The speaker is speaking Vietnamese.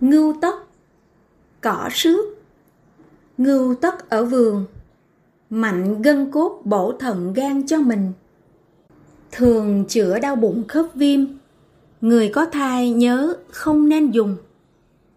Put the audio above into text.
ngưu tóc, cỏ sước ngưu tất ở vườn, mạnh gân cốt bổ thận gan cho mình. Thường chữa đau bụng khớp viêm, người có thai nhớ không nên dùng.